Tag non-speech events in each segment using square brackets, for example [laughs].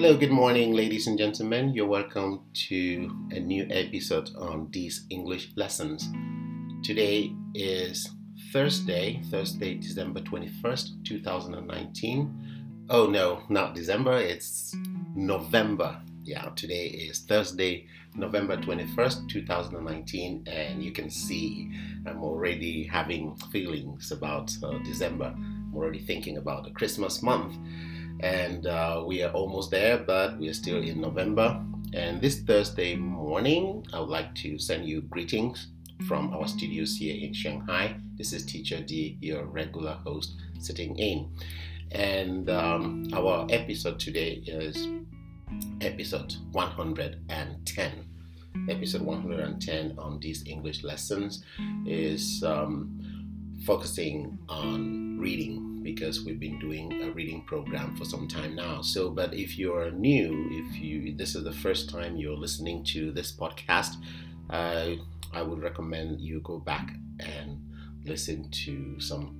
Hello, good morning, ladies and gentlemen. You're welcome to a new episode on these English lessons. Today is Thursday, Thursday, December 21st, 2019. Oh no, not December, it's November. Yeah, today is Thursday, November 21st, 2019, and you can see I'm already having feelings about uh, December. I'm already thinking about the Christmas month, and uh, we are almost there, but we are still in November. And this Thursday morning, I would like to send you greetings from our studios here in Shanghai. This is Teacher D, your regular host, sitting in. And um, our episode today is episode 110. Episode 110 on these English lessons is um, focusing on reading because we've been doing a reading program for some time now. So, but if you're new, if you this is the first time you're listening to this podcast, uh, I would recommend you go back and listen to some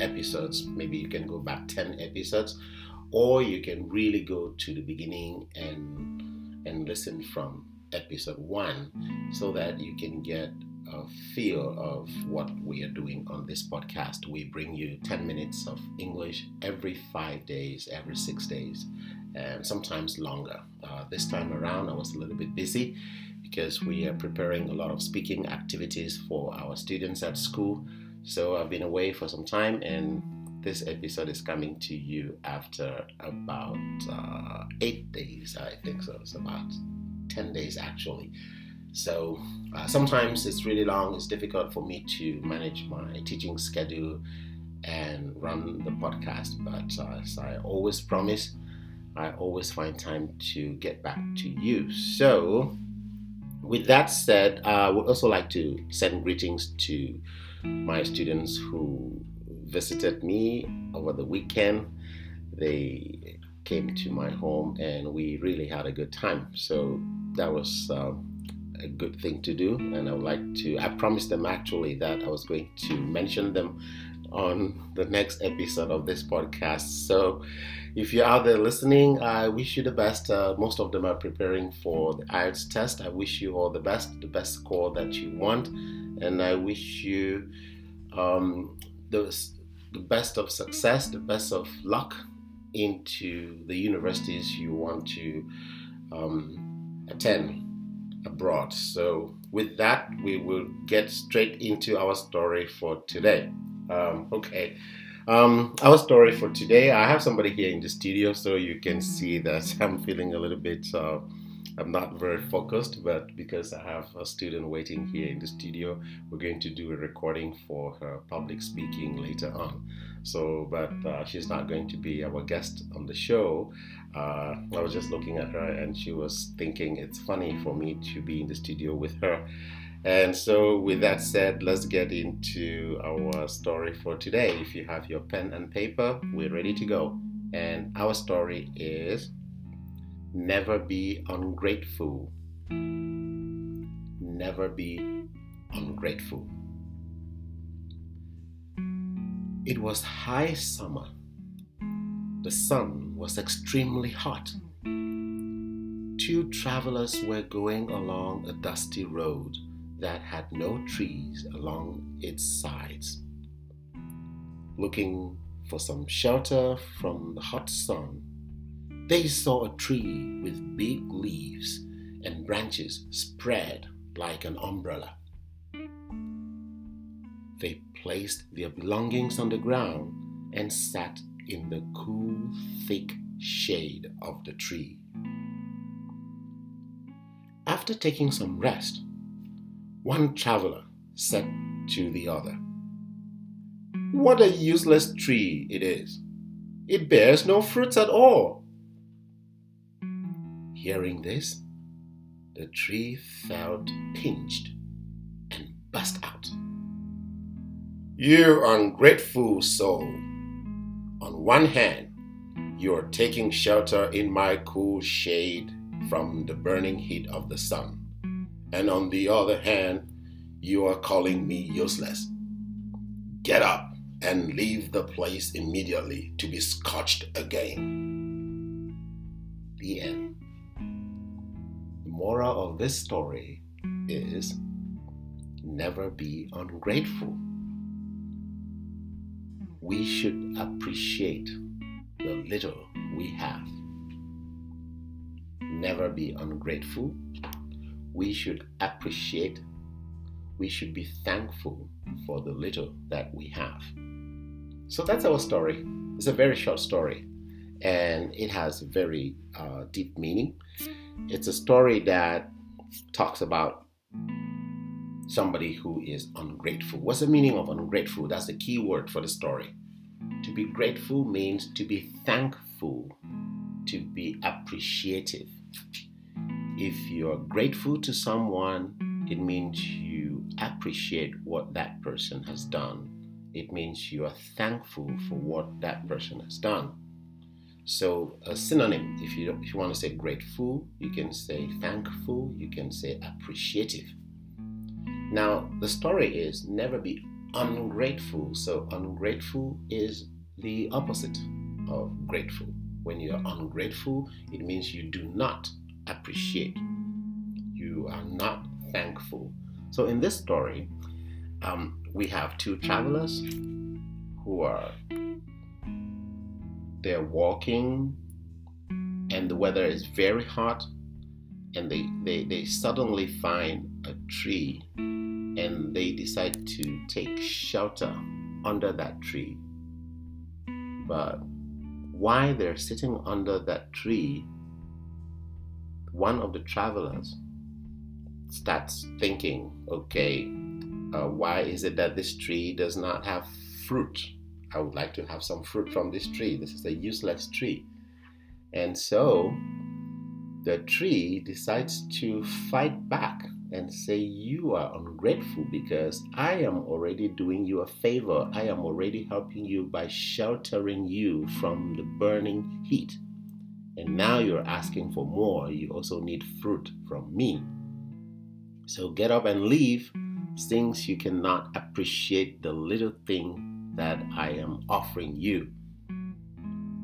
episodes. Maybe you can go back 10 episodes, or you can really go to the beginning and and listen from episode one so that you can get a feel of what we are doing on this podcast. We bring you 10 minutes of English every five days, every six days, and sometimes longer. Uh, this time around, I was a little bit busy because we are preparing a lot of speaking activities for our students at school. So I've been away for some time, and this episode is coming to you after about uh, eight days, I think so. It's about 10 days actually. So uh, sometimes it's really long, it's difficult for me to manage my teaching schedule and run the podcast, but uh, as I always promise, I always find time to get back to you. So, with that said, I would also like to send greetings to my students who visited me over the weekend. They came to my home and we really had a good time. So that was uh, a good thing to do. And I would like to, I promised them actually that I was going to mention them on the next episode of this podcast. So if you're out there listening, I wish you the best. Uh, most of them are preparing for the IELTS test. I wish you all the best, the best score that you want. And I wish you um, the, the best of success, the best of luck into the universities you want to um, attend abroad. So, with that, we will get straight into our story for today. Um, okay. Um, our story for today, I have somebody here in the studio, so you can see that [laughs] I'm feeling a little bit, uh, I'm not very focused, but because I have a student waiting here in the studio, we're going to do a recording for her public speaking later on. So, but uh, she's not going to be our guest on the show. Uh, I was just looking at her and she was thinking it's funny for me to be in the studio with her. And so, with that said, let's get into our story for today. If you have your pen and paper, we're ready to go. And our story is Never Be Ungrateful. Never be ungrateful. It was high summer. The sun was extremely hot. Two travelers were going along a dusty road that had no trees along its sides. Looking for some shelter from the hot sun, they saw a tree with big leaves and branches spread like an umbrella. They placed their belongings on the ground and sat in the cool, thick shade of the tree. After taking some rest, one traveler said to the other, What a useless tree it is! It bears no fruits at all. Hearing this, the tree felt pinched and burst out. You ungrateful soul! On one hand, you are taking shelter in my cool shade from the burning heat of the sun, and on the other hand, you are calling me useless. Get up and leave the place immediately to be scorched again. The end. The moral of this story is never be ungrateful. We should appreciate the little we have. Never be ungrateful. We should appreciate, we should be thankful for the little that we have. So that's our story. It's a very short story and it has very uh, deep meaning. It's a story that talks about somebody who is ungrateful. What's the meaning of ungrateful? That's the key word for the story. To be grateful means to be thankful, to be appreciative. If you're grateful to someone, it means you appreciate what that person has done. It means you are thankful for what that person has done. So a synonym, if you if you want to say grateful, you can say thankful, you can say appreciative. Now the story is never be ungrateful. So ungrateful is the opposite of grateful. When you are ungrateful, it means you do not appreciate. You are not thankful. So in this story, um, we have two travelers who are they're walking and the weather is very hot and they, they, they suddenly find a tree and they decide to take shelter under that tree. But while they're sitting under that tree, one of the travelers starts thinking, okay, uh, why is it that this tree does not have fruit? I would like to have some fruit from this tree. This is a useless tree. And so the tree decides to fight back and say, You are ungrateful because I am already doing you a favor. I am already helping you by sheltering you from the burning heat. And now you're asking for more. You also need fruit from me. So get up and leave since you cannot appreciate the little thing that I am offering you.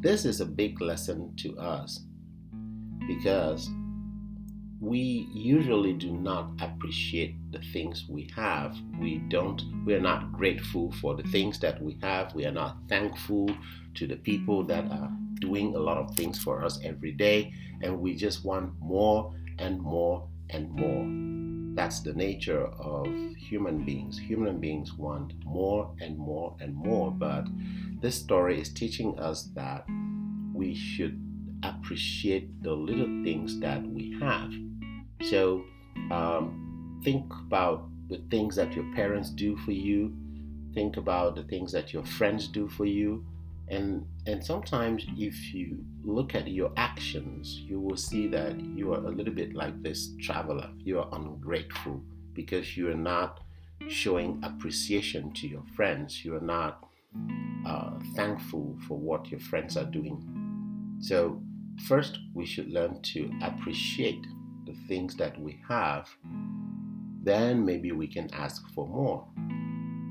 This is a big lesson to us because we usually do not appreciate the things we have. We don't, we are not grateful for the things that we have. We are not thankful to the people that are doing a lot of things for us every day. And we just want more and more and more. That's the nature of human beings. Human beings want more and more and more, but this story is teaching us that we should appreciate the little things that we have. So, um, think about the things that your parents do for you, think about the things that your friends do for you, and and sometimes if you look at your actions you will see that you are a little bit like this traveler. You are ungrateful because you are not showing appreciation to your friends. You are not uh, thankful for what your friends are doing. So first we should learn to appreciate things that we have then maybe we can ask for more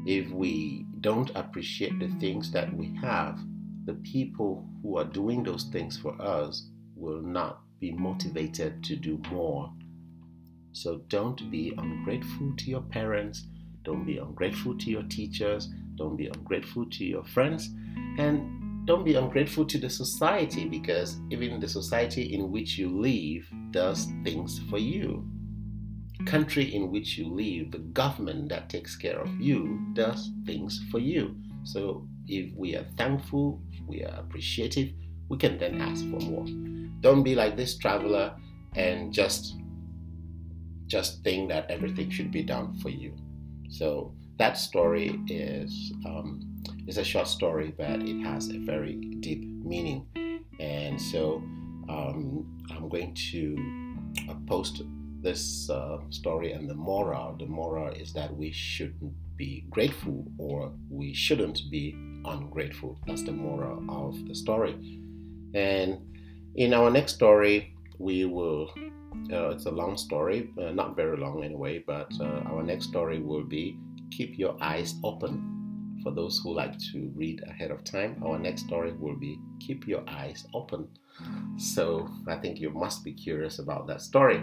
if we don't appreciate the things that we have, the people who are doing those things for us will not be motivated to do more. So don't be ungrateful to your parents, don't be ungrateful to your teachers, don't be ungrateful to your friends, and don't be ungrateful to the society because even the society in which you live does things for you country in which you live, the government that takes care of you, does things for you. So if we are thankful, we are appreciative, we can then ask for more. Don't be like this traveler and just just think that everything should be done for you. So that story is um, is a short story, but it has a very deep meaning. And so um, I'm going to uh, post this uh, story and the moral. The moral is that we shouldn't be grateful or we shouldn't be ungrateful. That's the moral of the story. And in our next story, we will, uh, it's a long story, uh, not very long anyway, but uh, our next story will be keep your eyes open for those who like to read ahead of time, our next mm. story will be Keep Your Eyes Open. So I think you must be curious about that story.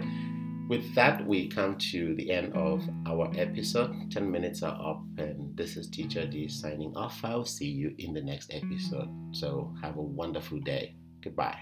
With that, we come to the end of our episode. 10 minutes are up, and this is Teacher D signing off. I'll see you in the next episode. So have a wonderful day. Goodbye.